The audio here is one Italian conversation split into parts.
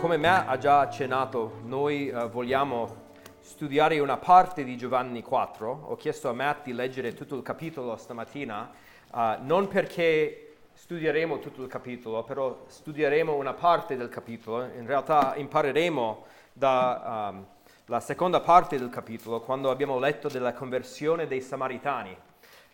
come Matt ha già accennato, noi uh, vogliamo studiare una parte di Giovanni 4. Ho chiesto a Matt di leggere tutto il capitolo stamattina, uh, non perché studieremo tutto il capitolo, però studieremo una parte del capitolo. In realtà impareremo dalla um, seconda parte del capitolo, quando abbiamo letto della conversione dei Samaritani.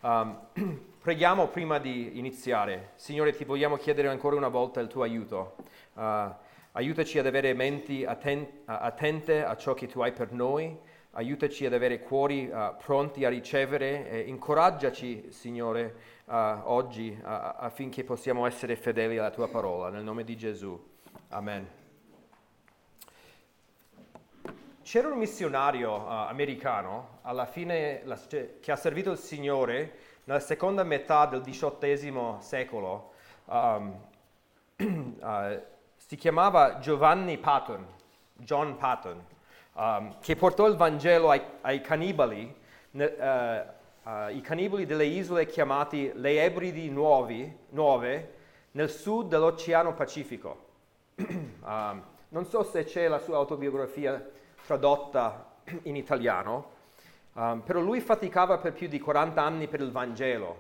Um, preghiamo prima di iniziare. Signore, ti vogliamo chiedere ancora una volta il tuo aiuto. Uh, Aiutaci ad avere menti atten- attente a ciò che tu hai per noi, aiutaci ad avere cuori uh, pronti a ricevere e incoraggiaci, Signore, uh, oggi uh, affinché possiamo essere fedeli alla tua parola. Nel nome di Gesù. Amen. C'era un missionario americano fine la, cioè, che ha servito il Signore nella seconda metà del XVIII secolo. Um, si chiamava Giovanni Patton, John Patton, um, che portò il Vangelo ai, ai cannibali, ne, uh, uh, i cannibali delle isole chiamate le Ebridi Nuovi, Nuove, nel sud dell'Oceano Pacifico. um, non so se c'è la sua autobiografia tradotta in italiano, um, però lui faticava per più di 40 anni per il Vangelo.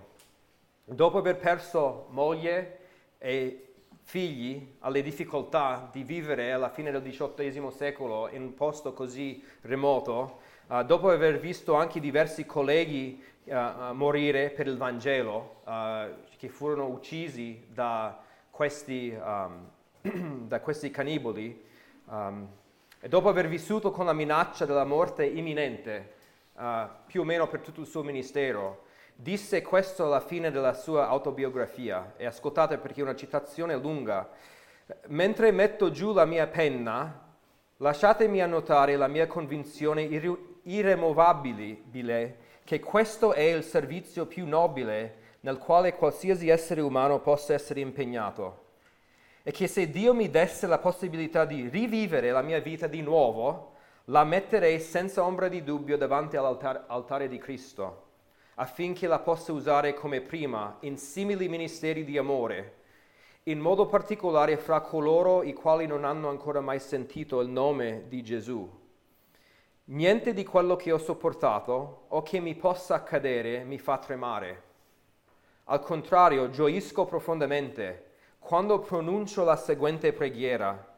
Dopo aver perso moglie e figli alle difficoltà di vivere alla fine del XVIII secolo in un posto così remoto, uh, dopo aver visto anche diversi colleghi uh, morire per il Vangelo, che furono uccisi da questi, um, da questi cannibali, um, e dopo aver vissuto con la minaccia della morte imminente, più o meno per tutto il suo ministero, Disse questo alla fine della sua autobiografia e ascoltate perché è una citazione lunga. Mentre metto giù la mia penna, lasciatemi annotare la mia convinzione irre- irremovabile che questo è il servizio più nobile nel quale qualsiasi essere umano possa essere impegnato e che se Dio mi desse la possibilità di rivivere la mia vita di nuovo, la metterei senza ombra di dubbio davanti all'altare di Cristo affinché la possa usare come prima in simili ministeri di amore, in modo particolare fra coloro i quali non hanno ancora mai sentito il nome di Gesù. Niente di quello che ho sopportato o che mi possa accadere mi fa tremare. Al contrario, gioisco profondamente quando pronuncio la seguente preghiera.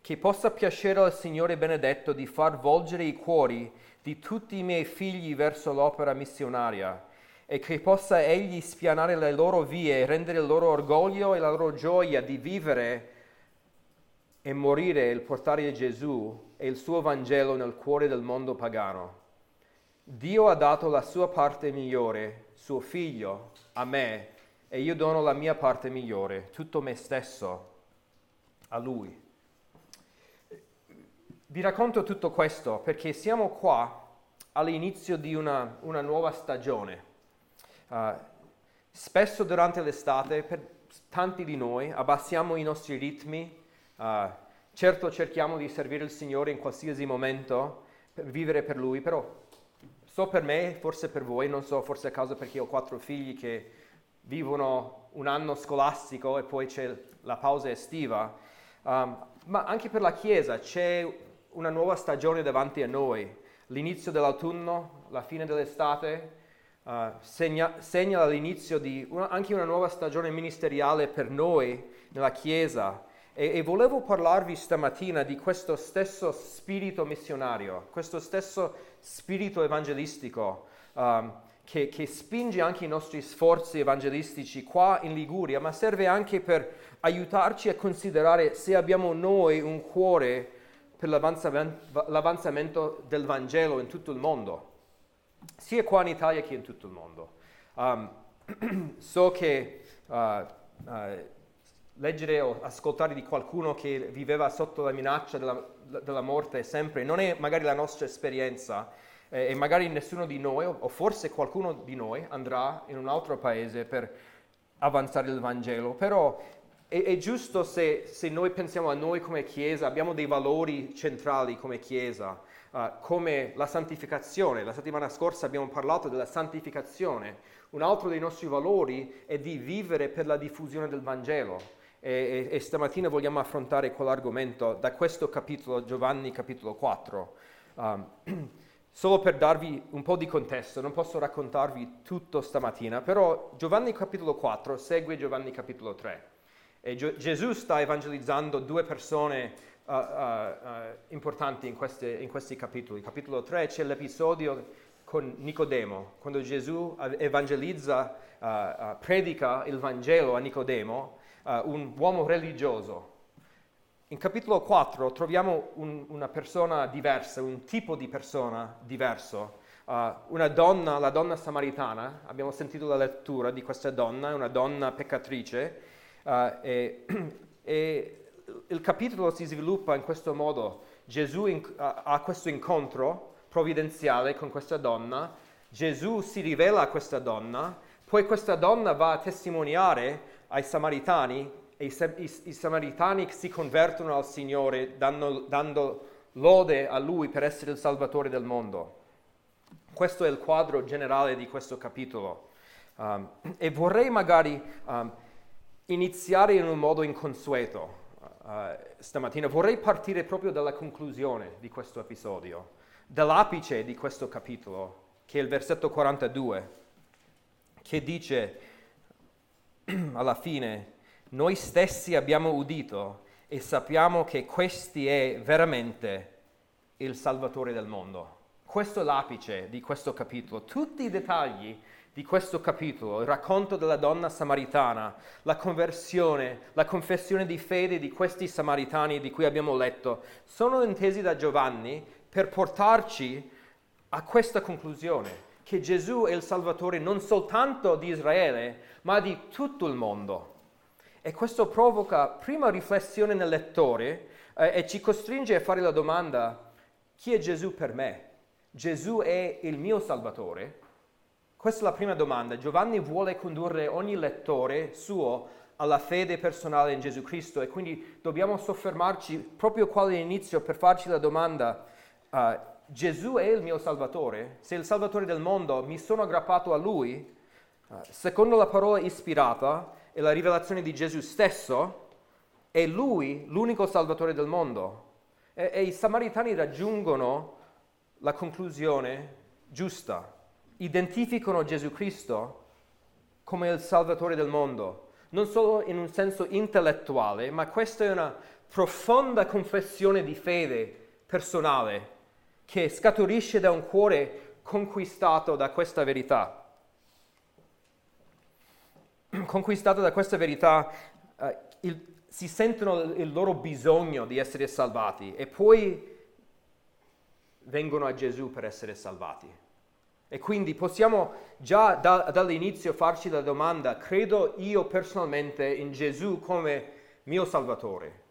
Che possa piacere al Signore benedetto di far volgere i cuori di tutti i miei figli verso l'opera missionaria e che possa egli spianare le loro vie rendere il loro orgoglio e la loro gioia di vivere e morire il portare Gesù e il suo Vangelo nel cuore del mondo pagano. Dio ha dato la sua parte migliore, suo figlio, a me, e io dono la mia parte migliore, tutto me stesso, a lui. Vi racconto tutto questo perché siamo qua all'inizio di una, una nuova stagione. Uh, spesso durante l'estate, per tanti di noi, abbassiamo i nostri ritmi, uh, certo cerchiamo di servire il Signore in qualsiasi momento, per vivere per Lui, però so per me, forse per voi, non so, forse a causa perché ho quattro figli che vivono un anno scolastico e poi c'è la pausa estiva, um, ma anche per la Chiesa c'è una nuova stagione davanti a noi. L'inizio dell'autunno, la fine dell'estate, uh, segna, segna, l'inizio di una, anche una nuova stagione ministeriale per noi nella Chiesa. E, e, volevo parlarvi stamattina di questo stesso spirito missionario, questo stesso spirito evangelistico. Um, che, che, spinge anche i nostri sforzi evangelistici qua in Liguria, ma serve anche per aiutarci a considerare se abbiamo noi un cuore per l'avanzamento, del Vangelo in tutto il mondo, sia qua in Italia che in tutto il mondo. Um, so che uh, uh, leggere o ascoltare di qualcuno che viveva sotto la minaccia della, della morte sempre non è magari la nostra esperienza eh, e magari nessuno di noi o forse qualcuno di noi andrà in un altro paese per avanzare il Vangelo, però è, è giusto se, se, noi pensiamo a noi come Chiesa, abbiamo dei valori centrali come Chiesa, uh, come la santificazione. La settimana scorsa abbiamo parlato della santificazione. Un altro dei nostri valori è di vivere per la diffusione del Vangelo. e, e, e stamattina vogliamo affrontare quell'argomento da questo capitolo, Giovanni capitolo 4. Um, solo per darvi un po' di contesto, non posso raccontarvi tutto stamattina, però Giovanni capitolo 4 segue Giovanni capitolo 3. E Gesù sta evangelizzando due persone uh, uh, importanti in, queste, in questi capitoli. Capitolo 3 c'è l'episodio con Nicodemo, quando Gesù evangelizza, uh, uh, predica il Vangelo a Nicodemo, uh, un uomo religioso. In capitolo 4 troviamo un, una persona diversa, un tipo di persona diverso, una donna, la donna samaritana, abbiamo sentito la lettura di questa donna, una donna peccatrice, e, e il capitolo si sviluppa in questo modo. Gesù in, ha questo incontro provvidenziale con questa donna, Gesù si rivela a questa donna, poi questa donna va a testimoniare ai samaritani e i, i, i samaritani si convertono al Signore dando, dando lode a Lui per essere il Salvatore del mondo. Questo è il quadro generale di questo capitolo. Um, e vorrei magari um, iniziare in un modo inconsueto uh, stamattina. Vorrei partire proprio dalla conclusione di questo episodio dell'apice di questo capitolo, che è il versetto 42, che dice alla fine, noi stessi abbiamo udito e sappiamo che questi è veramente il Salvatore del mondo. Questo è l'apice di questo capitolo. Tutti i dettagli di questo capitolo, il racconto della donna samaritana, la conversione, la confessione di fede di questi samaritani di cui abbiamo letto, sono intesi da Giovanni per portarci a questa conclusione, che Gesù è il Salvatore non soltanto di Israele, ma di tutto il mondo. E questo provoca prima riflessione nel lettore eh, e ci costringe a fare la domanda, chi è Gesù per me? Gesù è il mio Salvatore? Questa è la prima domanda. Giovanni vuole condurre ogni lettore suo alla fede personale in Gesù Cristo e quindi dobbiamo soffermarci proprio qua all'inizio per farci la domanda, uh, Gesù è il mio Salvatore, se è il Salvatore del mondo mi sono aggrappato a Lui, uh, secondo la parola ispirata e la rivelazione di Gesù stesso, è Lui l'unico Salvatore del mondo. E, e i Samaritani raggiungono la conclusione giusta, identificano Gesù Cristo come il Salvatore del mondo, non solo in un senso intellettuale, ma questa è una profonda confessione di fede personale che scaturisce da un cuore conquistato da questa verità. Conquistato da questa verità, eh, il, si sentono il loro bisogno di essere salvati e poi vengono a Gesù per essere salvati. E quindi possiamo già da, dall'inizio farci la domanda, credo io personalmente in Gesù come mio Salvatore?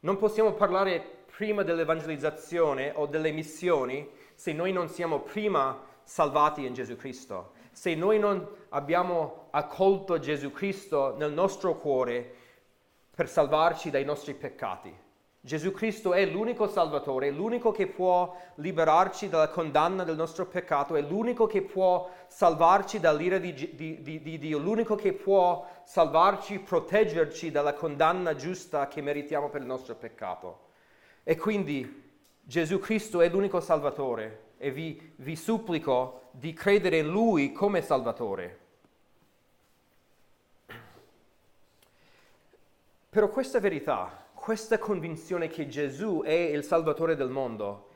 Non possiamo parlare prima dell'evangelizzazione o delle missioni se noi non siamo prima salvati in Gesù Cristo. Se noi non abbiamo accolto Gesù Cristo nel nostro cuore per salvarci dai nostri peccati. Gesù Cristo è l'unico Salvatore, è l'unico che può liberarci dalla condanna del nostro peccato, è l'unico che può salvarci dall'ira di, di, di, di, Dio, l'unico che può salvarci, proteggerci dalla condanna giusta che meritiamo per il nostro peccato. E quindi Gesù Cristo è l'unico Salvatore e vi, vi supplico di credere in Lui come Salvatore. Però questa verità, questa convinzione che Gesù è il Salvatore del mondo,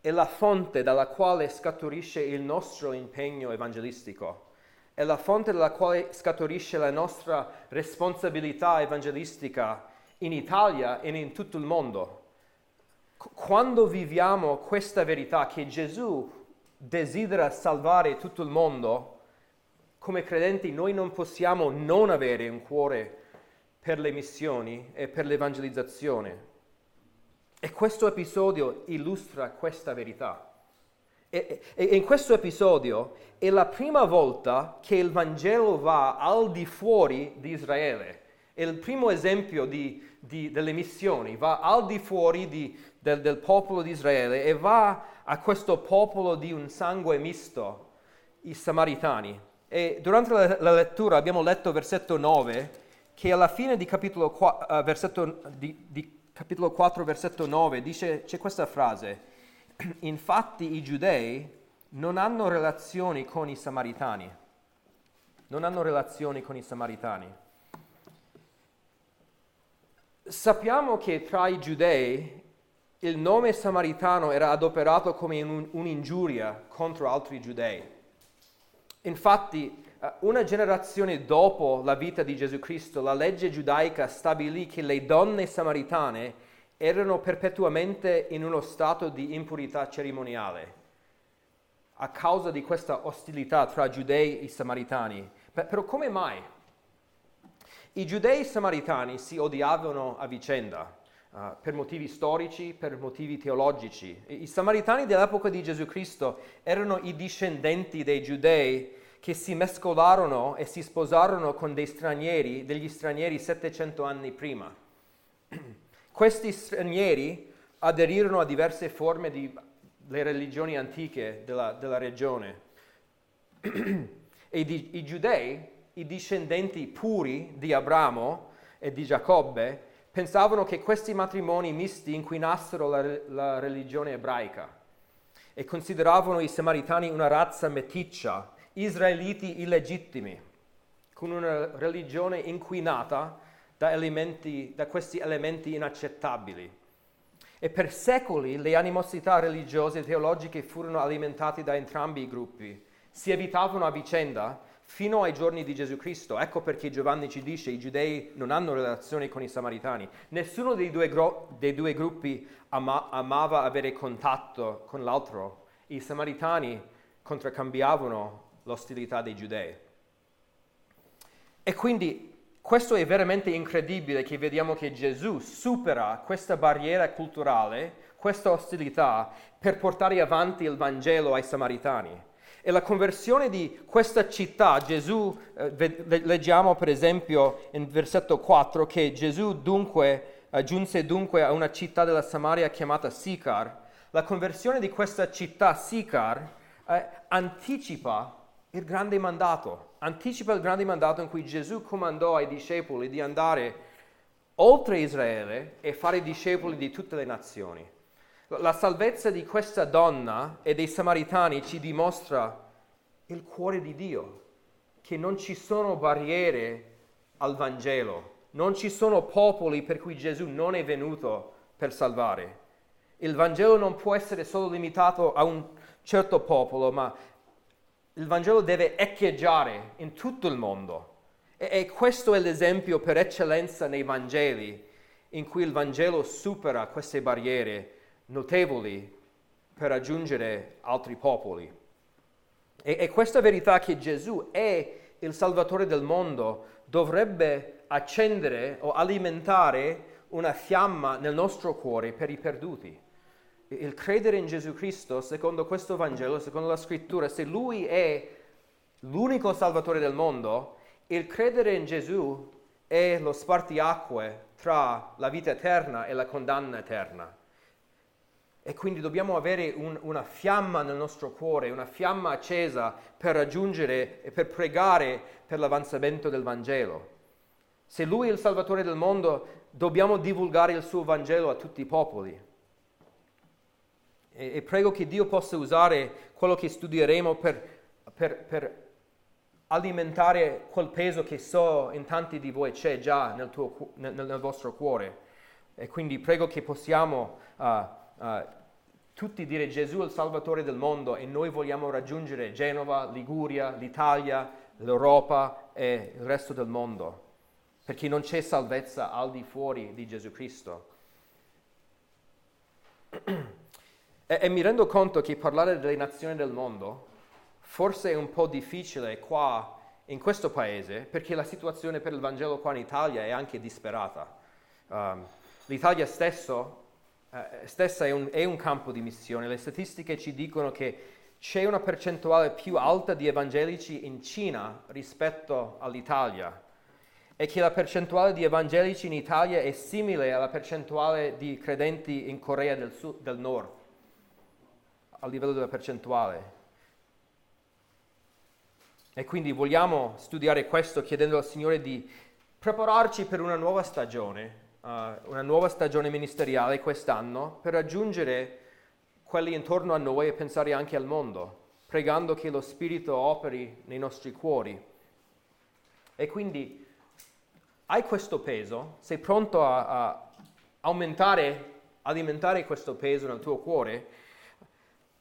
è la fonte dalla quale scaturisce il nostro impegno evangelistico, è la fonte dalla quale scaturisce la nostra responsabilità evangelistica in Italia e in tutto il mondo. Quando viviamo questa verità che Gesù desidera salvare tutto il mondo, come credenti noi non possiamo non avere un cuore per le missioni e per l'evangelizzazione. E questo episodio illustra questa verità. E, e, in questo episodio è la prima volta che il Vangelo va al di fuori di Israele. È il primo esempio di, di, delle missioni, va al di fuori di, del, del, popolo di Israele e va a questo popolo di un sangue misto, i Samaritani. E durante la, la lettura abbiamo letto versetto 9 che alla fine di capitolo, 4, uh, versetto, di, di capitolo 4, versetto 9, dice, c'è questa frase, infatti i giudei non hanno relazioni con i samaritani, non hanno relazioni con i samaritani. Sappiamo che tra i giudei il nome samaritano era adoperato come un, un'ingiuria contro altri giudei. Infatti, eh, una generazione dopo la vita di Gesù Cristo, la legge giudaica stabilì che le donne samaritane erano perpetuamente in uno stato di impurità cerimoniale a causa di questa ostilità tra giudei e samaritani. Però come mai? I giudei samaritani si odiavano a vicenda uh, per motivi storici, per motivi teologici. I samaritani dell'epoca di Gesù Cristo erano i discendenti dei giudei che si mescolarono e si sposarono con dei stranieri, degli stranieri 700 anni prima. Questi stranieri aderirono a diverse forme di le religioni antiche della, della regione. e di, i giudei, i discendenti puri di Abramo e di Giacobbe, pensavano che questi matrimoni misti inquinassero la, la religione ebraica e consideravano i samaritani una razza meticcia israeliti illegittimi, con una religione inquinata da, elementi, da questi elementi inaccettabili. E per secoli le animosità religiose e teologiche furono alimentate da entrambi i gruppi, si evitavano a vicenda fino ai giorni di Gesù Cristo. Ecco perché Giovanni ci dice i giudei non hanno relazioni con i samaritani. Nessuno dei due, gro- dei due gruppi ama- amava avere contatto con l'altro. I samaritani contraccambiavano l'ostilità dei giudei. E quindi questo è veramente incredibile che vediamo che Gesù supera questa barriera culturale, questa ostilità, per portare avanti il Vangelo ai Samaritani. E la conversione di questa città, Gesù, eh, leggiamo per esempio in versetto 4 che Gesù dunque eh, giunse dunque a una città della Samaria chiamata Sicar. La conversione di questa città Sicar eh, anticipa il grande mandato, anticipa il grande mandato in cui Gesù comandò ai discepoli di andare oltre Israele e fare discepoli di tutte le nazioni. La salvezza di questa donna e dei samaritani ci dimostra il cuore di Dio, che non ci sono barriere al Vangelo, non ci sono popoli per cui Gesù non è venuto per salvare. Il Vangelo non può essere solo limitato a un certo popolo, ma il Vangelo deve echeggiare in tutto il mondo. E, e questo è l'esempio per eccellenza nei Vangeli, in cui il Vangelo supera queste barriere notevoli per raggiungere altri popoli. E, e questa verità che Gesù è il Salvatore del mondo dovrebbe accendere o alimentare una fiamma nel nostro cuore per i perduti il credere in Gesù Cristo, secondo questo Vangelo, secondo la scrittura, se Lui è l'unico Salvatore del mondo, il credere in Gesù è lo spartiacque tra la vita eterna e la condanna eterna. E quindi dobbiamo avere un, una fiamma nel nostro cuore, una fiamma accesa per raggiungere e per pregare per l'avanzamento del Vangelo. Se Lui è il Salvatore del mondo, dobbiamo divulgare il suo Vangelo a tutti i popoli. E, prego che Dio possa usare quello che studieremo per, per, per alimentare quel peso che so in tanti di voi c'è già nel, tuo, nel, nel vostro cuore. E quindi prego che possiamo uh, uh, tutti dire Gesù è il Salvatore del mondo e noi vogliamo raggiungere Genova, Liguria, l'Italia, l'Europa e il resto del mondo, perché non c'è salvezza al di fuori di Gesù Cristo. E, e mi rendo conto che parlare delle nazioni del mondo forse è un po' difficile qua in questo paese perché la situazione per il Vangelo qua in Italia è anche disperata. Um, L'Italia stesso, eh, stessa è un, è un, campo di missione. Le statistiche ci dicono che c'è una percentuale più alta di evangelici in Cina rispetto all'Italia e che la percentuale di evangelici in Italia è simile alla percentuale di credenti in Corea del, Sud, del Nord a livello della percentuale. E quindi vogliamo studiare questo chiedendo al Signore di prepararci per una nuova stagione, uh, una nuova stagione ministeriale quest'anno per raggiungere quelli intorno a noi e pensare anche al mondo, pregando che lo Spirito operi nei nostri cuori. E quindi hai questo peso, sei pronto a, a aumentare, alimentare questo peso nel tuo cuore.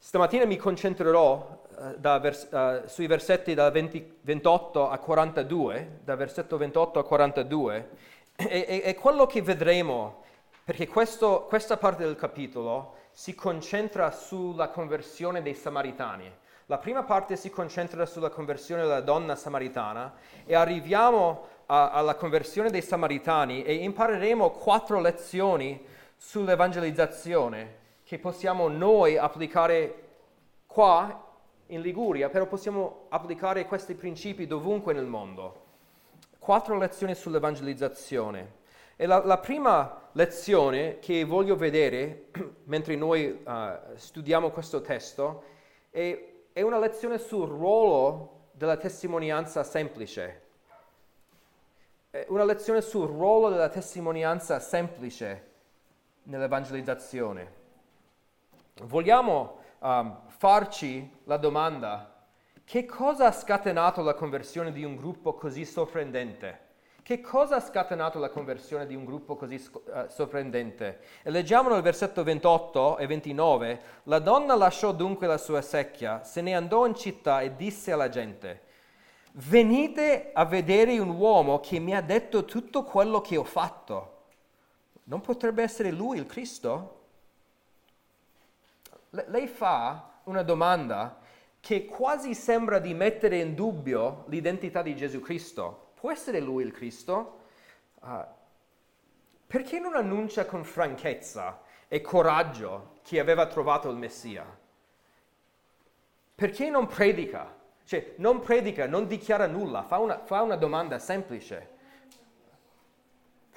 Stamattina mi concentrerò uh, vers- uh, sui versetti da 20, 28 a 42, da versetto 28 a 42, e, e, e quello che vedremo, perché questo, questa parte del capitolo si concentra sulla conversione dei samaritani. La prima parte si concentra sulla conversione della donna samaritana e arriviamo a, alla conversione dei samaritani e impareremo quattro lezioni sull'evangelizzazione che possiamo noi applicare qua in Liguria, però possiamo applicare questi principi dovunque nel mondo. Quattro lezioni sull'evangelizzazione. E la, la prima lezione che voglio vedere mentre noi uh, studiamo questo testo è, è una lezione sul ruolo della testimonianza semplice. È una lezione sul ruolo della testimonianza semplice nell'evangelizzazione. Vogliamo um, farci la domanda, che cosa ha scatenato la conversione di un gruppo così sorprendente? Che cosa ha scatenato la conversione di un gruppo così uh, sorprendente? E leggiamo nel versetto 28 e 29, la donna lasciò dunque la sua secchia, se ne andò in città e disse alla gente, venite a vedere un uomo che mi ha detto tutto quello che ho fatto. Non potrebbe essere lui il Cristo? Le- lei fa una domanda che quasi sembra di mettere in dubbio l'identità di Gesù Cristo. Può essere lui il Cristo? Uh, perché non annuncia con franchezza e coraggio chi aveva trovato il Messia? Perché non predica? Cioè, non predica, non dichiara nulla, fa una, fa una domanda semplice.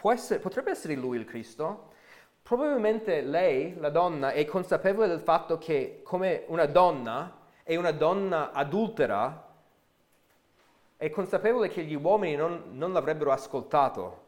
Essere, potrebbe essere lui il Cristo? Probabilmente lei, la donna, è consapevole del fatto che come una donna e una donna adultera è consapevole che gli uomini non, non l'avrebbero ascoltato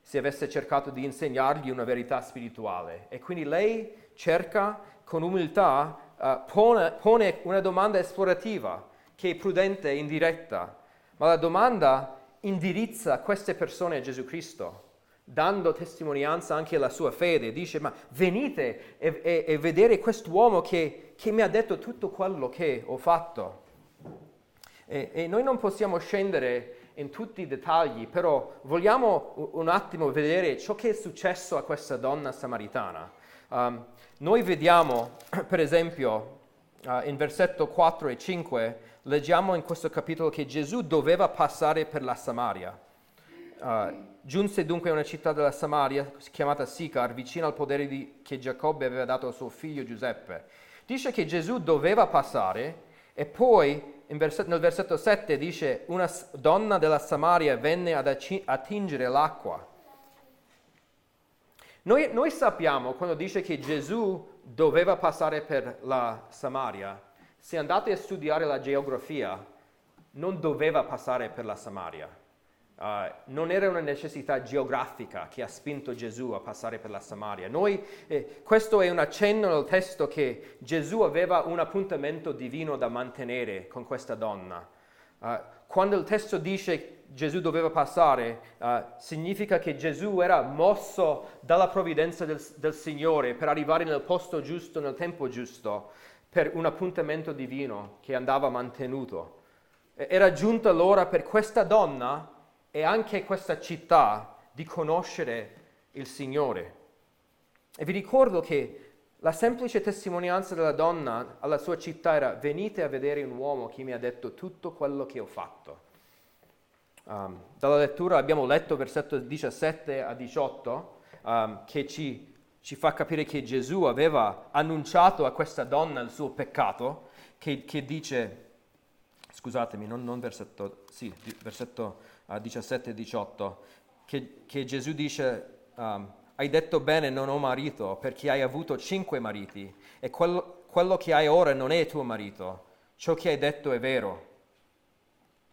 se avesse cercato di insegnargli una verità spirituale. E quindi lei cerca con umiltà, uh, pone, pone una domanda esplorativa che è prudente e indiretta, ma la domanda indirizza queste persone a Gesù Cristo dando testimonianza anche alla sua fede, dice ma venite e, e, e vedere quest'uomo che, che, mi ha detto tutto quello che ho fatto. E, e, noi non possiamo scendere in tutti i dettagli, però vogliamo un attimo vedere ciò che è successo a questa donna samaritana. Um, noi vediamo, per esempio, uh, in versetto 4 e 5, leggiamo in questo capitolo che Gesù doveva passare per la Samaria. Uh, Giunse dunque a una città della Samaria chiamata Sicar, vicino al podere di, che Giacobbe aveva dato a suo figlio Giuseppe. Dice che Gesù doveva passare e poi verset, nel versetto 7 dice una donna della Samaria venne ad attingere l'acqua. Noi, noi sappiamo quando dice che Gesù doveva passare per la Samaria, se andate a studiare la geografia, non doveva passare per la Samaria Uh, non era una necessità geografica che ha spinto Gesù a passare per la Samaria. Noi, eh, questo è un accenno nel testo che Gesù aveva un appuntamento divino da mantenere con questa donna. Uh, quando il testo dice Gesù doveva passare, uh, significa che Gesù era mosso dalla provvidenza del, del Signore per arrivare nel posto giusto, nel tempo giusto, per un appuntamento divino che andava mantenuto. Era giunta l'ora per questa donna e anche questa città di conoscere il Signore. E vi ricordo che la semplice testimonianza della donna alla sua città era venite a vedere un uomo che mi ha detto tutto quello che ho fatto. Um, dalla lettura abbiamo letto versetto 17 a 18 um, che ci, ci, fa capire che Gesù aveva annunciato a questa donna il suo peccato, che, che dice, scusatemi, non, non versetto, sì, versetto uh, 17 e 18, che, che Gesù dice, um, hai detto bene non ho marito perché hai avuto cinque mariti e quello, quello che hai ora non è tuo marito, ciò che hai detto è vero.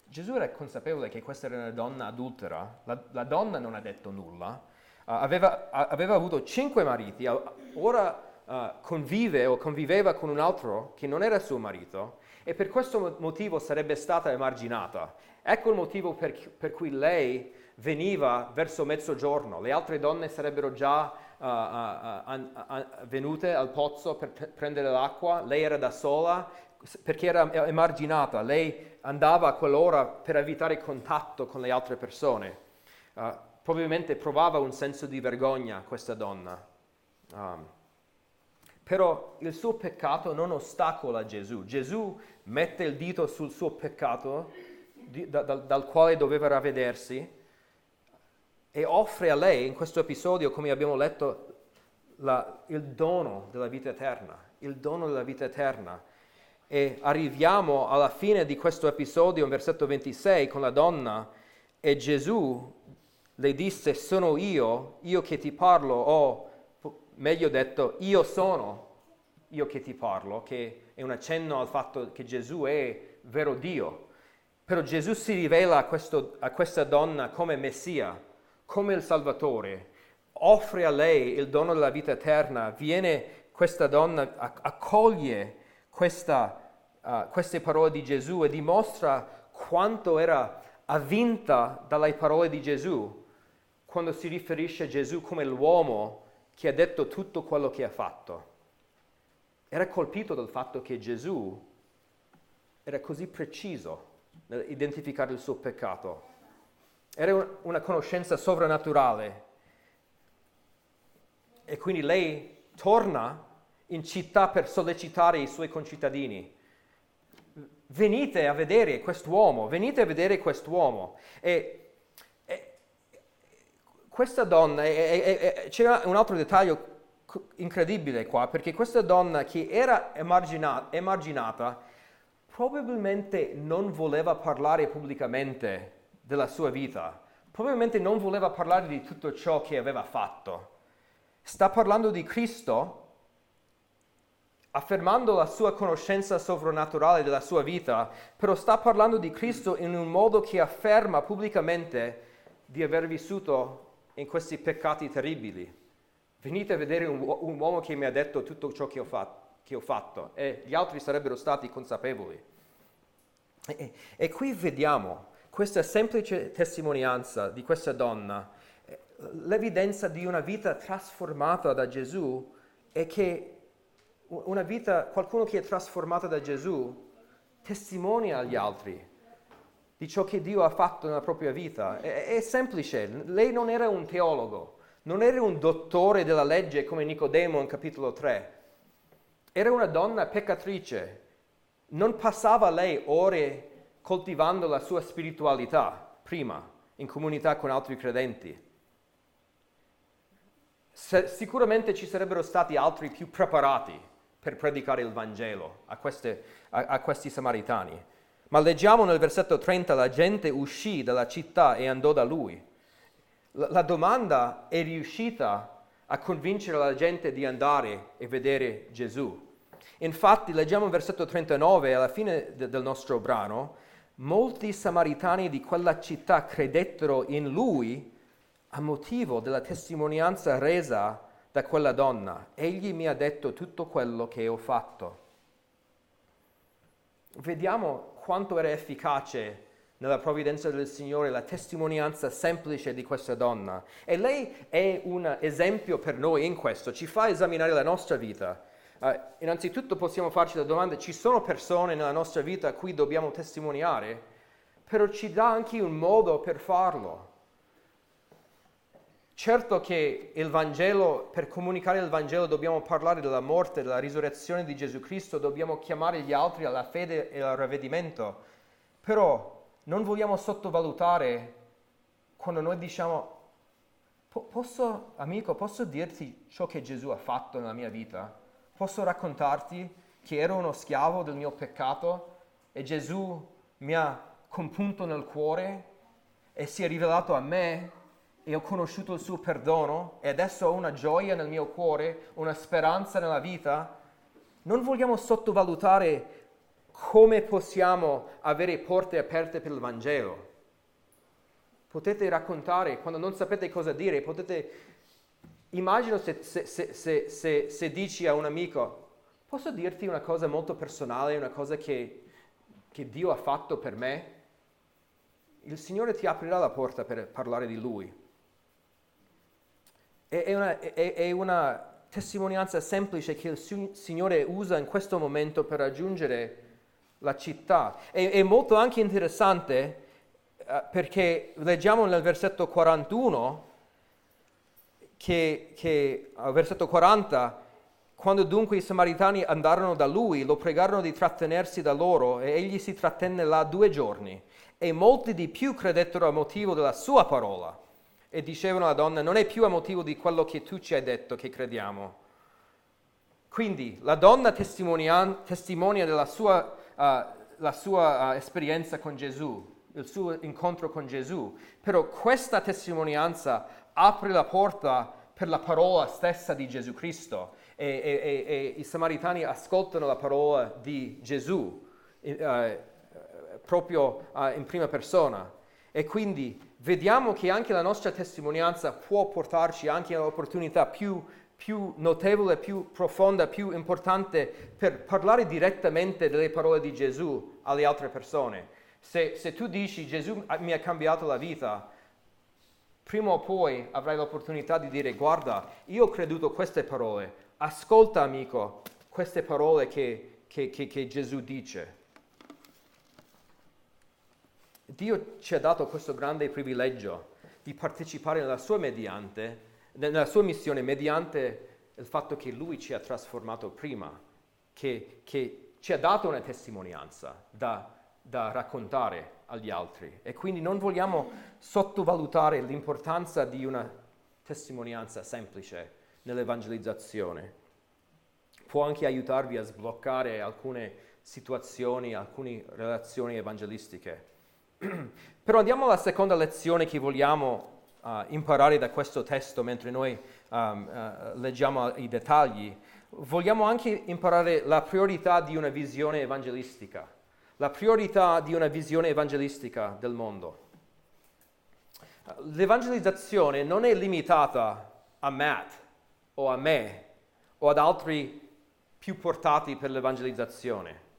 Gesù era consapevole che questa era una donna adultera, la, la donna non ha detto nulla, uh, aveva, uh, aveva, avuto cinque mariti, ora uh, convive o conviveva con un altro che non era suo marito e per questo motivo sarebbe stata emarginata. Ecco il motivo per, per cui lei veniva verso mezzogiorno, le altre donne sarebbero già uh, venute al pozzo per p- prendere l'acqua, lei era da sola perché era emarginata, lei andava a quell'ora per evitare contatto con le altre persone. Uh, probabilmente provava un senso di vergogna questa donna. Um, però il suo peccato non ostacola Gesù. Gesù mette il dito sul suo peccato di, da, da, dal quale doveva ravvedersi e offre a lei in questo episodio, come abbiamo letto, la, il dono della vita eterna, il dono della vita eterna. E arriviamo alla fine di questo episodio, in versetto 26, con la donna, e Gesù le disse, sono io, io che ti parlo, o meglio detto, io sono io che ti parlo, che è un accenno al fatto che Gesù è vero Dio. Però Gesù si rivela a, questo, a questa donna come Messia, come il Salvatore, offre a lei il dono della vita eterna, viene questa donna, accoglie questa, uh, queste parole di Gesù e dimostra quanto era avvinta dalle parole di Gesù quando si riferisce a Gesù come l'uomo che ha detto tutto quello che ha fatto. Era colpito dal fatto che Gesù era così preciso nell'identificare il suo peccato era una conoscenza sovrannaturale. E quindi lei torna in città per sollecitare i suoi concittadini. Venite a vedere quest'uomo, venite a vedere quest'uomo. E, e questa donna, e, c'era un altro dettaglio incredibile qua, perché questa donna che era emarginata, emarginata probabilmente non voleva parlare pubblicamente della sua vita. Probabilmente non voleva parlare di tutto ciò che aveva fatto. Sta parlando di Cristo, affermando la sua conoscenza sovrannaturale della sua vita, però sta parlando di Cristo in un modo che afferma pubblicamente di aver vissuto in questi peccati terribili. Venite a vedere un, uomo che mi ha detto tutto ciò che ho, fatto, che ho fatto e gli altri sarebbero stati consapevoli. E, e qui vediamo questa semplice testimonianza di questa donna, eh, l'evidenza di una vita trasformata da Gesù è che una vita, qualcuno che è trasformato da Gesù testimonia agli altri di ciò che Dio ha fatto nella propria vita. È, è semplice, lei non era un teologo, non era un dottore della legge come Nicodemo in capitolo 3, era una donna peccatrice. Non passava lei ore coltivando la sua spiritualità prima in comunità con altri credenti. Se, sicuramente ci sarebbero stati altri più preparati per predicare il Vangelo a, queste, a, a questi samaritani. Ma leggiamo nel versetto 30, la gente uscì dalla città e andò da lui. La, la domanda è riuscita a convincere la gente di andare e vedere Gesù. Infatti leggiamo il versetto 39 alla fine de, del nostro brano, molti samaritani di quella città credettero in lui a motivo della testimonianza resa da quella donna. Egli mi ha detto tutto quello che ho fatto. Vediamo quanto era efficace nella provvidenza del Signore la testimonianza semplice di questa donna. E lei è un esempio per noi in questo, ci fa esaminare la nostra vita. Uh, innanzitutto possiamo farci la domanda, ci sono persone nella nostra vita a cui dobbiamo testimoniare? Però ci dà anche un modo per farlo. Certo che Vangelo, per comunicare il Vangelo dobbiamo parlare della morte, della risurrezione di Gesù Cristo, dobbiamo chiamare gli altri alla fede e al ravvedimento, però non vogliamo sottovalutare quando noi diciamo, posso, amico, posso dirti ciò che Gesù ha fatto nella mia vita? Posso raccontarti che ero uno schiavo del mio peccato e Gesù mi ha compunto nel cuore e si è rivelato a me e ho conosciuto il suo perdono e adesso ho una gioia nel mio cuore, una speranza nella vita, non vogliamo sottovalutare come possiamo avere porte aperte per il Vangelo. Potete raccontare, quando non sapete cosa dire, potete... Immagino se, se, se, se dici a un amico, posso dirti una cosa molto personale, una cosa che, che Dio ha fatto per me? Il Signore ti aprirà la porta per parlare di Lui. È, una, è, è una testimonianza semplice che il Signore usa in questo momento per raggiungere la città. È, è molto anche interessante uh, perché leggiamo nel versetto 41 che, che al versetto 40 quando dunque i samaritani andarono da lui, lo pregarono di trattenersi da loro e egli si trattenne là due giorni. E molti di più credettero a motivo della sua parola e dicevano alla donna, non è più a motivo di quello che tu ci hai detto che crediamo. Quindi la donna testimonia della sua, uh, sua uh, esperienza con Gesù, il suo incontro con Gesù, però questa testimonianza apre la porta per la parola stessa di Gesù Cristo e, e, e, e i samaritani ascoltano la parola di Gesù uh, proprio in prima persona. E quindi vediamo che anche la nostra testimonianza può portarci anche all'opportunità più, più notevole, più profonda, più importante per parlare direttamente delle parole di Gesù alle altre persone. Se, se tu dici Gesù mi ha cambiato la vita, prima o poi avrai l'opportunità di dire guarda, io ho creduto queste parole, ascolta amico queste parole che, che, che, che Gesù dice. Dio ci ha dato questo grande privilegio di partecipare nella sua, mediante, nella sua missione mediante il fatto che Lui ci ha trasformato prima, che, che ci ha dato una testimonianza da, da raccontare agli altri. E quindi non vogliamo sottovalutare l'importanza di una testimonianza semplice nell'evangelizzazione. Può anche aiutarvi a sbloccare alcune situazioni, alcune relazioni evangelistiche. Però andiamo alla seconda lezione che vogliamo uh, imparare da questo testo mentre noi um, uh, leggiamo i dettagli. Vogliamo anche imparare la priorità di una visione evangelistica, la priorità di una visione evangelistica del mondo. L'evangelizzazione non è limitata a Matt o a me o ad altri più portati per l'evangelizzazione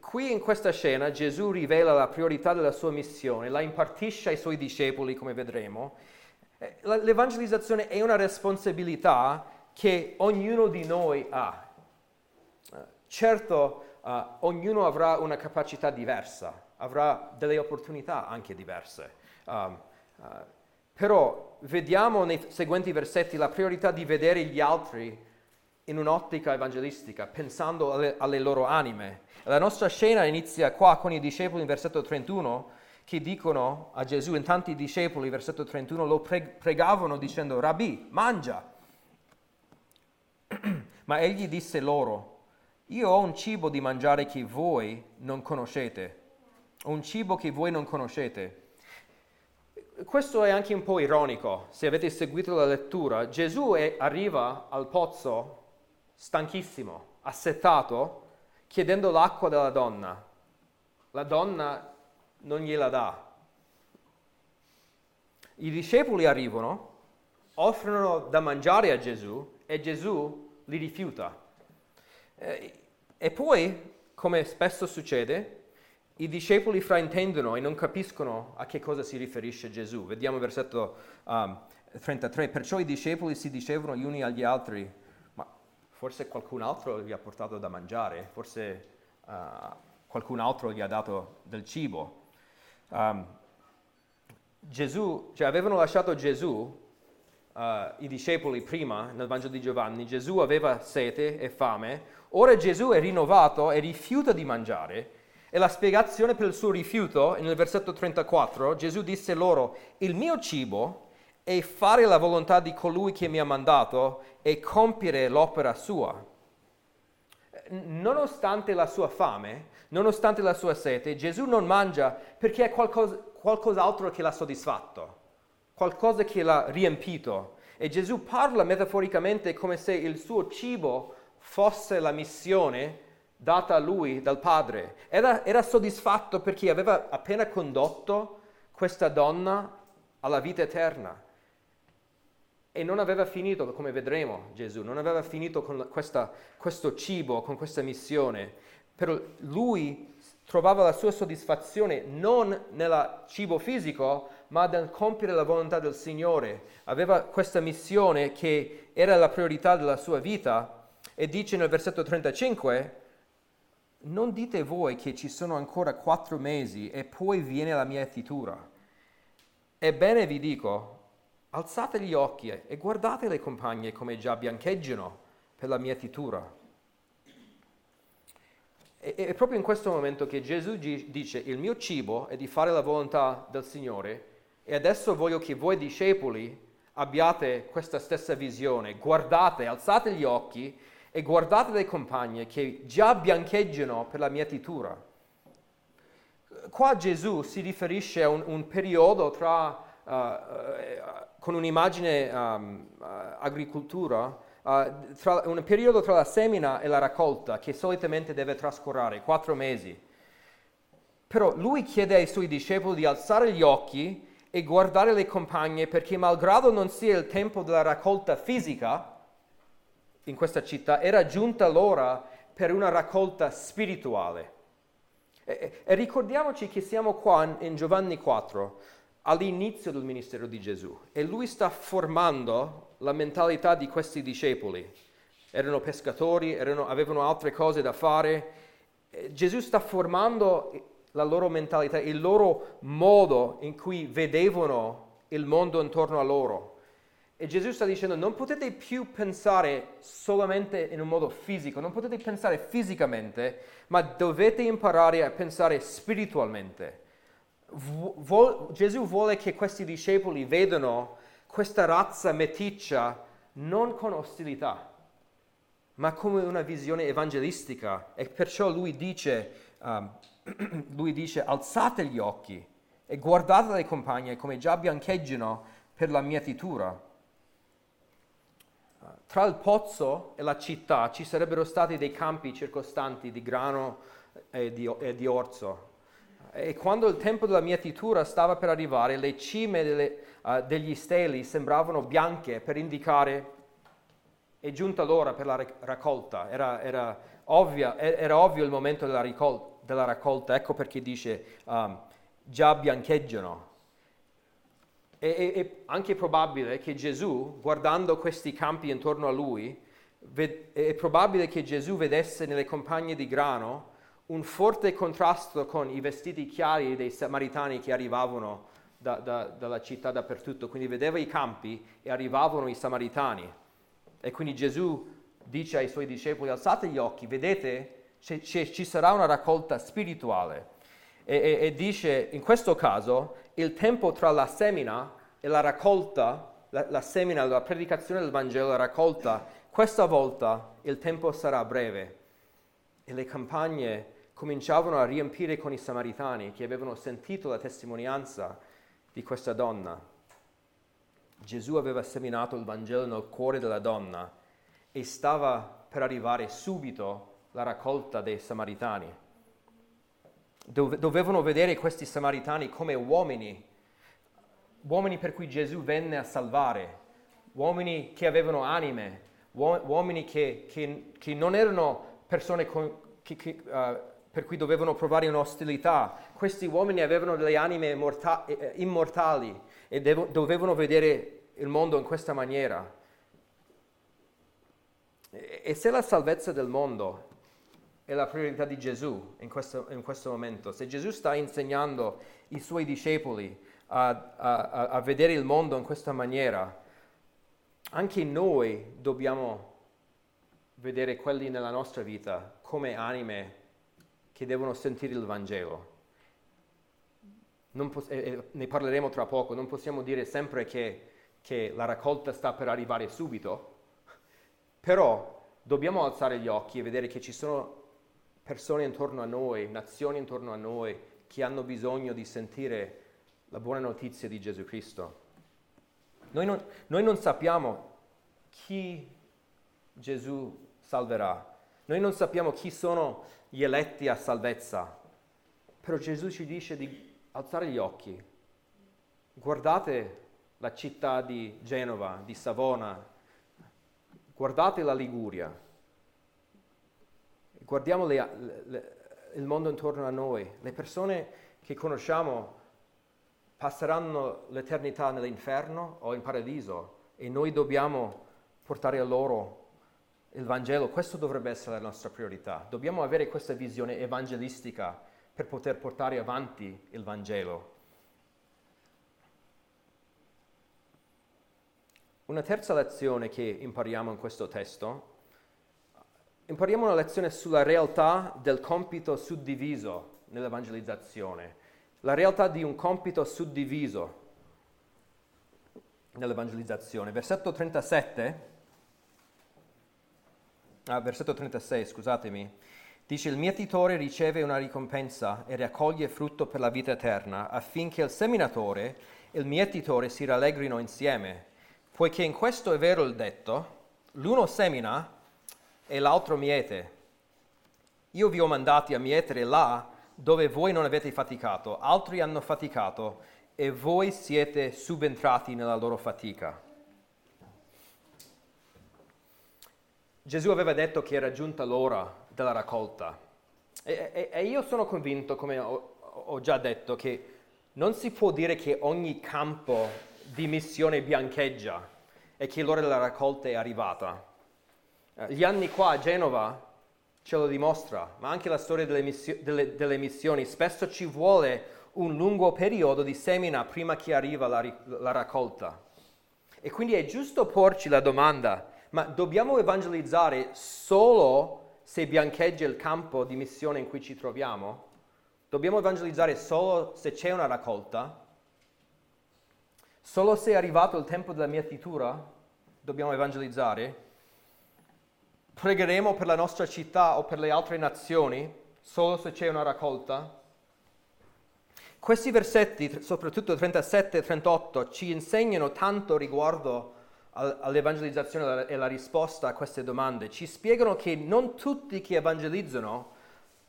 qui in questa scena Gesù rivela la priorità della sua missione, la impartisce ai suoi discepoli, come vedremo. Eh, l'evangelizzazione è una responsabilità che ognuno di noi ha. Eh, certo, uh, ognuno avrà una capacità diversa, avrà delle opportunità anche diverse. Um, uh, però vediamo nei seguenti versetti la priorità di vedere gli altri in un'ottica evangelistica, pensando alle, alle loro anime la nostra scena inizia qua con i discepoli in versetto 31 che dicono a Gesù, in tanti discepoli, versetto 31, lo pregavano dicendo, Rabbi, mangia. Ma egli disse loro, io ho un cibo di mangiare che voi non conoscete, un cibo che voi non conoscete. Questo è anche un po' ironico, se avete seguito la lettura. Gesù è, arriva al pozzo stanchissimo, assetato, chiedendo l'acqua della donna. La donna non gliela dà. I discepoli arrivano, offrono da mangiare a Gesù e Gesù li rifiuta. Eh, e poi, come spesso succede, i discepoli fraintendono e non capiscono a che cosa si riferisce Gesù. Vediamo il versetto um, 33. Perciò i discepoli si dicevano gli uni agli altri, forse qualcun altro gli ha portato da mangiare, forse uh, qualcun altro gli ha dato del cibo. Um, Gesù, cioè avevano lasciato Gesù, uh, i discepoli prima nel Vangelo di Giovanni, Gesù aveva sete e fame, ora Gesù è rinnovato e rifiuta di mangiare. E la spiegazione per il suo rifiuto, nel versetto 34, Gesù disse loro, il mio cibo è fare la volontà di colui che mi ha mandato e compiere l'opera sua. Nonostante la sua fame, nonostante la sua sete, Gesù non mangia perché è qualcosa, qualcos'altro che l'ha soddisfatto, qualcosa che l'ha riempito. E Gesù parla metaforicamente come se il suo cibo fosse la missione data a lui dal padre. Era, era soddisfatto perché aveva appena condotto questa donna alla vita eterna. E non aveva finito, come vedremo Gesù, non aveva finito con questa, questo cibo, con questa missione. Però lui trovava la sua soddisfazione non nel cibo fisico, ma nel compiere la volontà del Signore. Aveva questa missione che era la priorità della sua vita e dice nel versetto 35, non dite voi che ci sono ancora quattro mesi e poi viene la mia mietitura. Ebbene vi dico, alzate gli occhi e guardate le compagne come già biancheggiano per la mietitura. E, è proprio in questo momento che Gesù dice, il mio cibo è di fare la volontà del Signore e adesso voglio che voi discepoli abbiate questa stessa visione. Guardate, alzate gli occhi e guardate le compagne che già biancheggiano per la mietitura. Qua Gesù si riferisce a un, un periodo tra, uh, uh, con un'immagine um, uh, agricoltura, tra, un periodo tra la semina e la raccolta che solitamente deve trascorrere quattro mesi. Però lui chiede ai suoi discepoli di alzare gli occhi e guardare le compagne perché malgrado non sia il tempo della raccolta fisica in questa città, era giunta l'ora per una raccolta spirituale. E, e ricordiamoci che siamo qua in Giovanni 4, all'inizio del ministero di Gesù, e lui sta formando la mentalità di questi discepoli. Erano pescatori, erano, avevano altre cose da fare. Gesù sta formando la loro mentalità, il loro modo in cui vedevano il mondo intorno a loro. E Gesù sta dicendo non potete più pensare solamente in un modo fisico, non potete pensare fisicamente, ma dovete imparare a pensare spiritualmente. Vu- Gesù vuole che questi discepoli vedano questa razza meticcia non con ostilità, ma come una visione evangelistica. E perciò lui dice, um, lui dice, alzate gli occhi e guardate le compagne come già biancheggiano per la mietitura. Tra il pozzo e la città ci sarebbero stati dei campi circostanti di grano e di, e di orzo. E quando il tempo della mietitura stava per arrivare, le cime delle, uh, degli steli sembravano bianche per indicare è giunta l'ora per la raccolta. Era, era, ovvia, era ovvio il momento della raccolta della raccolta, ecco perché dice um, già biancheggiano. E, è, è anche probabile che Gesù, guardando questi campi intorno a lui, ved- è probabile che Gesù vedesse nelle compagne di grano un forte contrasto con i vestiti chiari dei samaritani che arrivavano da, da, dalla città dappertutto. Quindi vedeva i campi e arrivavano i samaritani. E quindi Gesù dice ai suoi discepoli, alzate gli occhi, vedete c- c- ci sarà una raccolta spirituale. E, e, e, dice, in questo caso, il tempo tra la semina e la raccolta, la, la semina, la predicazione del Vangelo, la raccolta, questa volta il tempo sarà breve. E le campagne cominciavano a riempire con i samaritani che avevano sentito la testimonianza di questa donna. Gesù aveva seminato il Vangelo nel cuore della donna e stava per arrivare subito la raccolta dei samaritani. Dove, dovevano vedere questi samaritani come uomini, uomini per cui Gesù venne a salvare, uomini che avevano anime, uomini che, che, che non erano persone con, che, uh, per cui dovevano provare un'ostilità. Questi uomini avevano delle anime morta- eh, immortali e devo, dovevano vedere il mondo in questa maniera. E, e se la salvezza del mondo è la priorità di Gesù in questo, in questo momento. Se Gesù sta insegnando i suoi discepoli a, a, a vedere il mondo in questa maniera, anche noi dobbiamo vedere quelli nella nostra vita come anime che devono sentire il Vangelo. Pos- eh, ne parleremo tra poco, non possiamo dire sempre che, che la raccolta sta per arrivare subito, però dobbiamo alzare gli occhi e vedere che ci sono persone intorno a noi, nazioni intorno a noi che hanno bisogno di sentire la buona notizia di Gesù Cristo. Noi non, noi non sappiamo chi Gesù salverà, Noi non sappiamo chi sono gli eletti a salvezza, però Gesù ci dice di alzare gli occhi. Guardate la città di Genova, di Savona, guardate la Liguria, guardiamo le, le, il mondo intorno a noi, le persone che conosciamo passeranno l'eternità nell'inferno o in paradiso e noi dobbiamo portare a loro il Vangelo. Questo dovrebbe essere la nostra priorità. Dobbiamo avere questa visione evangelistica per poter portare avanti il Vangelo. Una terza lezione che impariamo in questo testo, impariamo una lezione sulla realtà del compito suddiviso nell'evangelizzazione. La realtà di un compito suddiviso nell'evangelizzazione. Versetto 37, ah, versetto 36, scusatemi, dice il mietitore riceve una ricompensa e raccoglie frutto per la vita eterna affinché il seminatore e il mietitore si rallegrino insieme, poiché in questo è vero il detto, l'uno semina e l'altro miete. Io vi ho mandati a mietere là dove voi non avete faticato, altri hanno faticato e voi siete subentrati nella loro fatica. Gesù aveva detto che era giunta l'ora della raccolta e, e, e io sono convinto, come ho, ho già detto, che non si può dire che ogni campo di missione biancheggia e che l'ora della raccolta è arrivata. Eh, gli anni qua a Genova ce lo dimostra, ma anche la storia delle, missio- delle, delle missioni. Spesso ci vuole un lungo periodo di semina prima che arriva la, la raccolta. E quindi è giusto porci la domanda, ma dobbiamo evangelizzare solo se biancheggia il campo di missione in cui ci troviamo? Dobbiamo evangelizzare solo se c'è una raccolta? Solo se è arrivato il tempo della mietitura dobbiamo evangelizzare? Pregheremo per la nostra città o per le altre nazioni solo se c'è una raccolta? Questi versetti, soprattutto 37 e 38, ci insegnano tanto riguardo all'evangelizzazione e la risposta a queste domande. Ci spiegano che non tutti che evangelizzano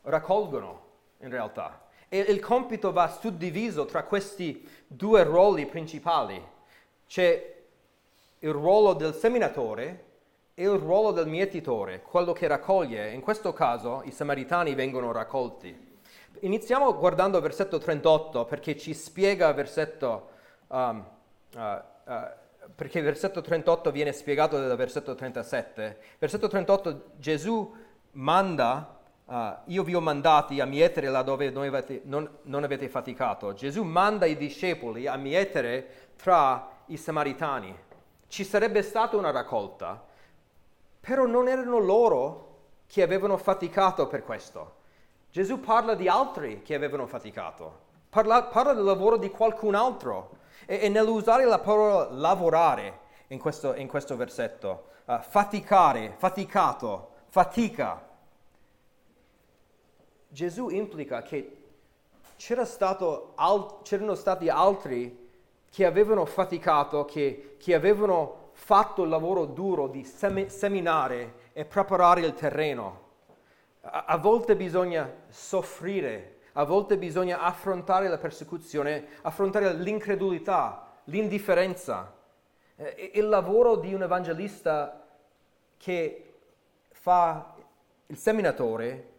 raccolgono in realtà. E il compito va suddiviso tra questi due ruoli principali. C'è il ruolo del seminatore è il ruolo del mietitore, quello che raccoglie. In questo caso i samaritani vengono raccolti. Iniziamo guardando il versetto 38 perché ci spiega versetto, um, uh, uh, perché il versetto 38 viene spiegato dal versetto 37. Versetto 38 Gesù manda, uh, io vi ho mandati a mietere laddove non avete, non, non avete faticato. Gesù manda i discepoli a mietere tra i samaritani. Ci sarebbe stata una raccolta, però non erano loro che avevano faticato per questo. Gesù parla di altri che avevano faticato, parla, parla del lavoro di qualcun altro e, e nell'usare la parola lavorare in questo, in questo versetto, uh, faticare, faticato, fatica. Gesù implica che al, c'erano stati altri che avevano faticato, che, che avevano fatto il lavoro duro di seminare e preparare il terreno. A, volte bisogna soffrire, a volte bisogna affrontare la persecuzione, affrontare l'incredulità, l'indifferenza. Il lavoro di un evangelista che fa il seminatore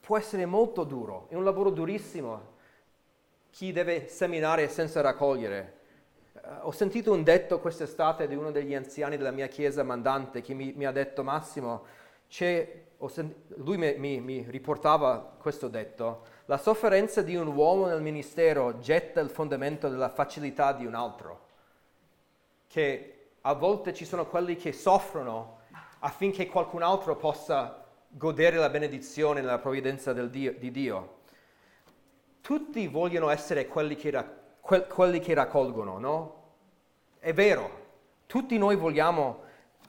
può essere molto duro, è un lavoro durissimo. Chi deve seminare senza raccogliere ho sentito un detto quest'estate di uno degli anziani della mia chiesa mandante che mi, mi ha detto Massimo, sent- lui mi, mi, mi riportava questo detto, la sofferenza di un uomo nel ministero getta il fondamento della facilità di un altro, che a volte ci sono quelli che soffrono affinché qualcun altro possa godere la benedizione nella provvidenza Dio, di Dio. Tutti vogliono essere quelli che raccontano que- quelli che raccolgono, no? È vero, tutti noi vogliamo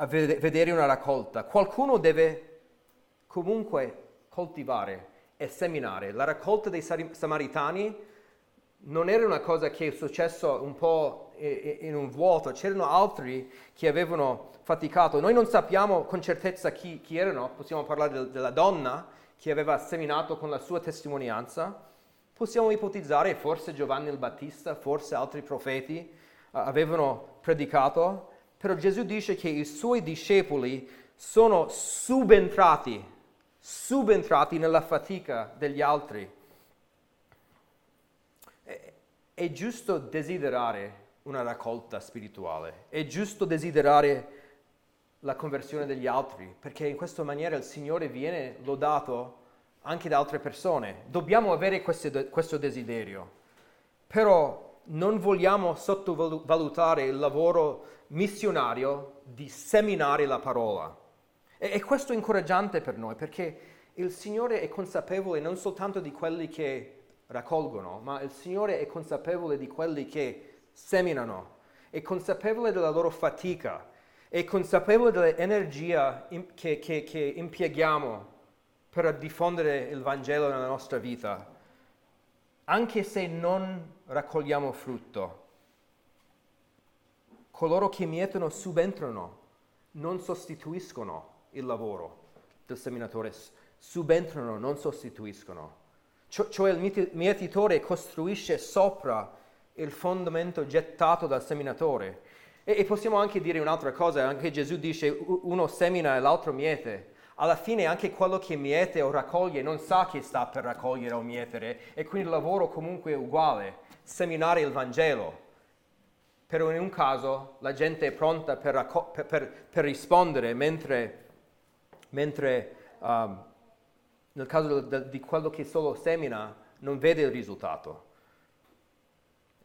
vedere una raccolta, qualcuno deve comunque coltivare e seminare. La raccolta dei samaritani non era una cosa che è successo un po' in un vuoto, c'erano altri che avevano faticato. Noi non sappiamo con certezza chi, chi erano, possiamo parlare della donna che aveva seminato con la sua testimonianza, possiamo ipotizzare forse Giovanni il Battista, forse altri profeti uh, avevano predicato, però Gesù dice che i suoi discepoli sono subentrati, subentrati nella fatica degli altri. È, è giusto desiderare una raccolta spirituale, è giusto desiderare la conversione degli altri, perché in questa maniera il Signore viene lodato anche da altre persone. Dobbiamo avere questo, questo desiderio, però non vogliamo sottovalutare il lavoro missionario di seminare la parola. E, e questo è incoraggiante per noi, perché il Signore è consapevole non soltanto di quelli che raccolgono, ma il Signore è consapevole di quelli che seminano, è consapevole della loro fatica, è consapevole dell'energia che, che, che impieghiamo per diffondere il Vangelo nella nostra vita, anche se non raccogliamo frutto. Coloro che mietono subentrano, non sostituiscono il lavoro del seminatore, subentrano, non sostituiscono. Cioè il mietitore costruisce sopra il fondamento gettato dal seminatore. E, e possiamo anche dire un'altra cosa, anche Gesù dice uno semina e l'altro miete. Alla fine anche quello che miete o raccoglie non sa che sta per raccogliere o mietere e quindi il lavoro comunque è uguale, seminare il Vangelo. Però in un caso la gente è pronta per, racco- per, per, per rispondere, mentre, mentre um, nel caso di, di quello che solo semina non vede il risultato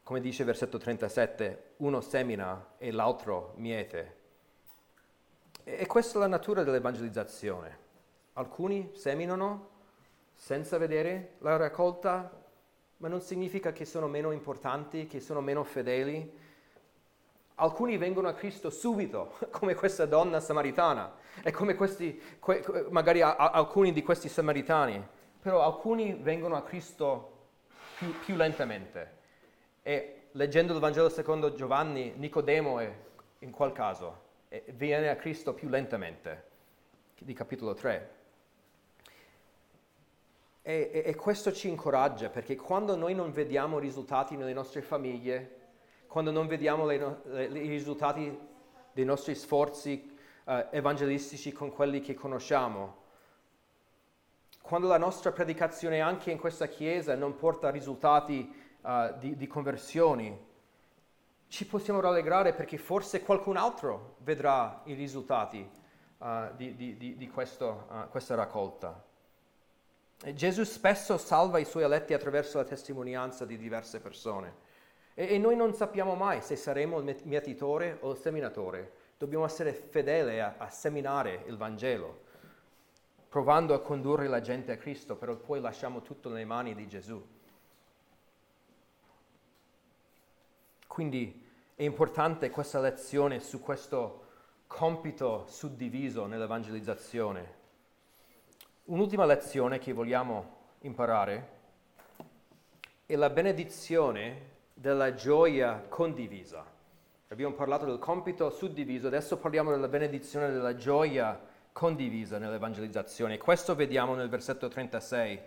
come dice versetto 37, uno semina e l'altro miete. E questa è la natura dell'evangelizzazione. Alcuni seminano senza vedere la raccolta, ma non significa che sono meno importanti, che sono meno fedeli. Alcuni vengono a Cristo subito, come questa donna samaritana, e come questi, magari alcuni di questi samaritani, però alcuni vengono a Cristo più, più lentamente. E leggendo il Vangelo secondo Giovanni, Nicodemo è in quel caso viene a Cristo più lentamente, di capitolo 3. E, e, e, questo ci incoraggia perché quando noi non vediamo risultati nelle nostre famiglie, quando non vediamo le, i risultati dei nostri sforzi uh, evangelistici con quelli che conosciamo, quando la nostra predicazione anche in questa chiesa non porta risultati uh, di, di, conversioni, ci possiamo rallegrare perché forse qualcun altro vedrà i risultati uh, di, di, di questo, uh, questa raccolta. E Gesù spesso salva i suoi eletti attraverso la testimonianza di diverse persone. E, e noi non sappiamo mai se saremo il mietitore o il seminatore. Dobbiamo essere fedeli a, a seminare il Vangelo, provando a condurre la gente a Cristo, però poi lasciamo tutto nelle mani di Gesù. Quindi è importante questa lezione su questo compito suddiviso nell'evangelizzazione. Un'ultima lezione che vogliamo imparare è la benedizione della gioia condivisa. Abbiamo parlato del compito suddiviso, adesso parliamo della benedizione della gioia condivisa nell'evangelizzazione. Questo vediamo nel versetto 36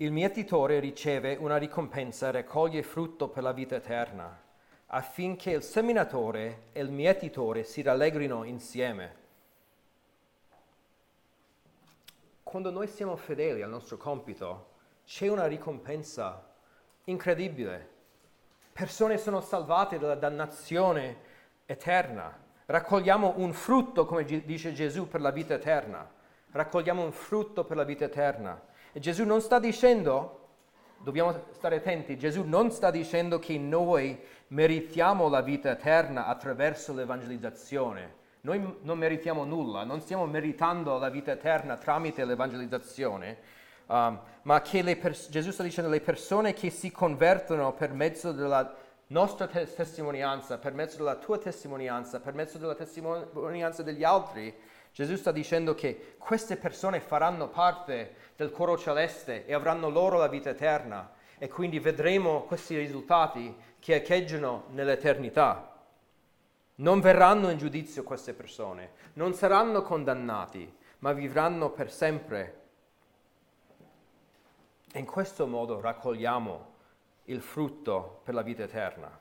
il mietitore riceve una ricompensa e raccoglie frutto per la vita eterna, affinché il seminatore e il mietitore si rallegrino insieme. Quando noi siamo fedeli al nostro compito, c'è una ricompensa incredibile. Persone sono salvate dalla dannazione eterna. Raccogliamo un frutto, come dice Gesù, per la vita eterna. Raccogliamo un frutto per la vita eterna. E Gesù non sta dicendo, dobbiamo stare attenti, Gesù non sta dicendo che noi meritiamo la vita eterna attraverso l'evangelizzazione. Noi non meritiamo nulla, non stiamo meritando la vita eterna tramite l'evangelizzazione, um, ma che pers- Gesù sta dicendo le persone che si convertono per mezzo della nostra tes- testimonianza, per mezzo della tua testimonianza, per mezzo della testimonianza degli altri, Gesù sta dicendo che queste persone faranno parte del coro celeste e avranno loro la vita eterna. e quindi vedremo questi risultati che echeggiano nell'eternità. Non verranno in giudizio queste persone, non saranno condannati, ma vivranno per sempre. E in questo modo raccogliamo il frutto per la vita eterna.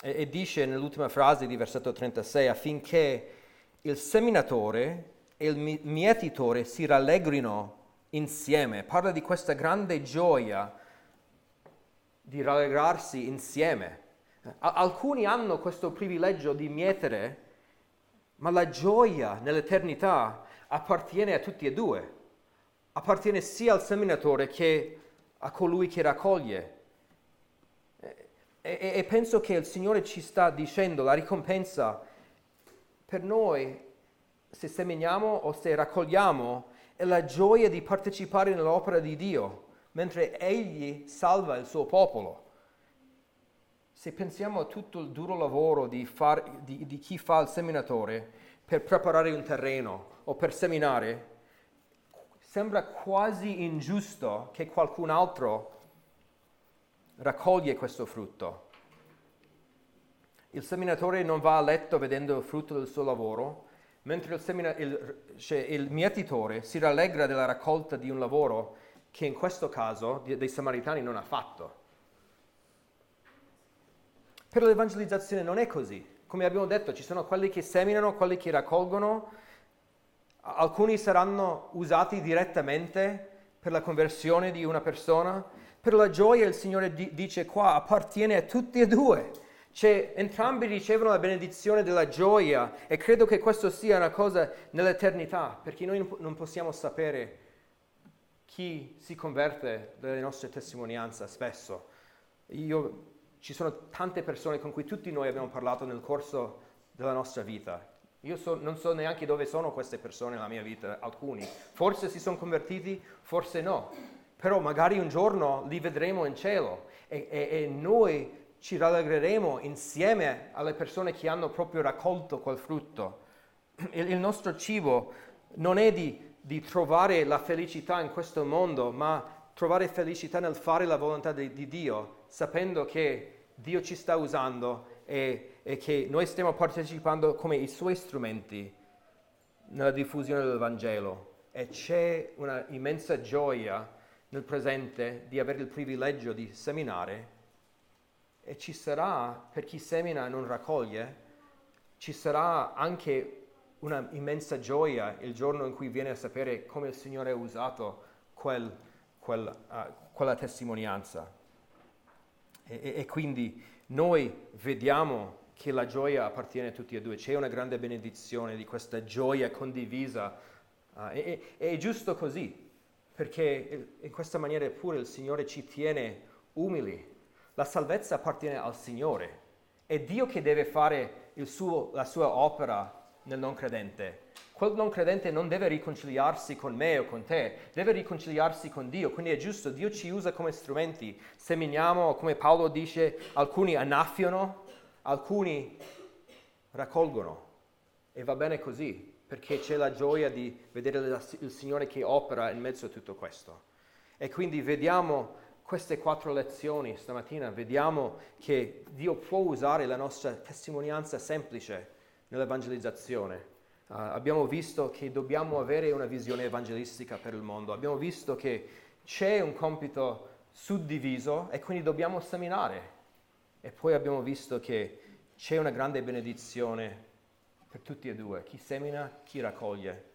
E, e dice nell'ultima frase di versetto 36 affinché il seminatore e il mietitore si rallegrino insieme. Parla di questa grande gioia di rallegrarsi insieme. Alcuni hanno questo privilegio di mietere, ma la gioia nell'eternità appartiene a tutti e due. Appartiene sia al seminatore che a colui che raccoglie. E, e, e penso che il Signore ci sta dicendo la ricompensa per noi, se seminiamo o se raccogliamo, è la gioia di partecipare nell'opera di Dio, mentre Egli salva il suo popolo. Se pensiamo a tutto il duro lavoro di, far, di, di chi fa il seminatore per preparare un terreno o per seminare, sembra quasi ingiusto che qualcun altro raccoglie questo frutto. Il seminatore non va a letto vedendo il frutto del suo lavoro, mentre il, semina- il, cioè, il mietitore si rallegra della raccolta di un lavoro che in questo caso dei samaritani non ha fatto. Per l'evangelizzazione non è così. Come abbiamo detto, ci sono quelli che seminano, quelli che raccolgono, alcuni saranno usati direttamente per la conversione di una persona. Per la gioia il Signore di- dice qua appartiene a tutti e due cioè, entrambi ricevono la benedizione della gioia e credo che questo sia una cosa nell'eternità, perché noi non possiamo sapere chi si converte dalle nostre testimonianze spesso. Io, ci sono tante persone con cui tutti noi abbiamo parlato nel corso della nostra vita. Io so, non so neanche dove sono queste persone nella mia vita, alcuni. Forse si sono convertiti, forse no. Però magari un giorno li vedremo in cielo e, e, e noi ci rallegreremo insieme alle persone che hanno proprio raccolto quel frutto. Il, il nostro cibo non è di, di, trovare la felicità in questo mondo, ma trovare felicità nel fare la volontà di, di Dio, sapendo che Dio ci sta usando e, e che noi stiamo partecipando come i suoi strumenti nella diffusione del Vangelo. E c'è una immensa gioia nel presente di avere il privilegio di seminare e ci sarà, per chi semina e non raccoglie, ci sarà anche una immensa gioia il giorno in cui viene a sapere come il Signore ha usato quel, quel, uh, quella testimonianza. E, e, e, quindi noi vediamo che la gioia appartiene a tutti e due, c'è una grande benedizione di questa gioia condivisa. Uh, e, e è giusto così, perché in questa maniera pure il Signore ci tiene umili la salvezza appartiene al Signore. È Dio che deve fare suo, la sua opera nel non credente. Quel non credente non deve riconciliarsi con me o con te, deve riconciliarsi con Dio. Quindi è giusto, Dio ci usa come strumenti. Seminiamo, come Paolo dice, alcuni annaffiano, alcuni raccolgono. E va bene così, perché c'è la gioia di vedere il Signore che opera in mezzo a tutto questo. E quindi vediamo queste quattro lezioni stamattina vediamo che Dio può usare la nostra testimonianza semplice nell'evangelizzazione. Uh, abbiamo visto che dobbiamo avere una visione evangelistica per il mondo, abbiamo visto che c'è un compito suddiviso e quindi dobbiamo seminare. E poi abbiamo visto che c'è una grande benedizione per tutti e due, chi semina, chi raccoglie.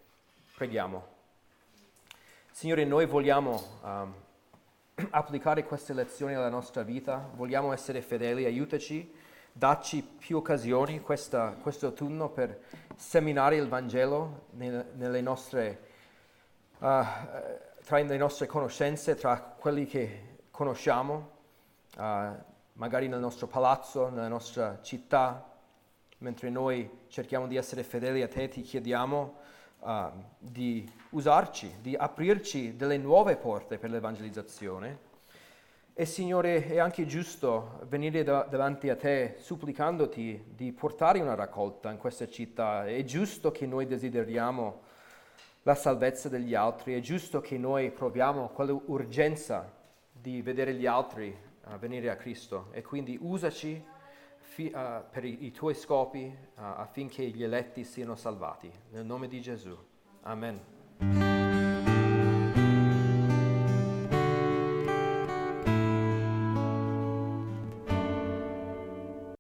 Preghiamo. Signore, noi vogliamo... Um, applicare queste lezioni alla nostra vita, vogliamo essere fedeli, aiutaci, dacci più occasioni questo autunno per seminare il Vangelo nelle nostre, uh, tra le nostre conoscenze, tra quelli che conosciamo, uh, magari nel nostro palazzo, nella nostra città, mentre noi cerchiamo di essere fedeli a te, ti chiediamo uh, di usarci, di aprirci delle nuove porte per l'evangelizzazione. E Signore, è anche giusto venire da- davanti a te supplicandoti di portare una raccolta in questa città. È giusto che noi desideriamo la salvezza degli altri, è giusto che noi proviamo quell'urgenza di vedere gli altri uh, venire a Cristo e quindi usaci fi- uh, per i, i, tuoi scopi uh, affinché gli eletti siano salvati. Nel nome di Gesù. Amen.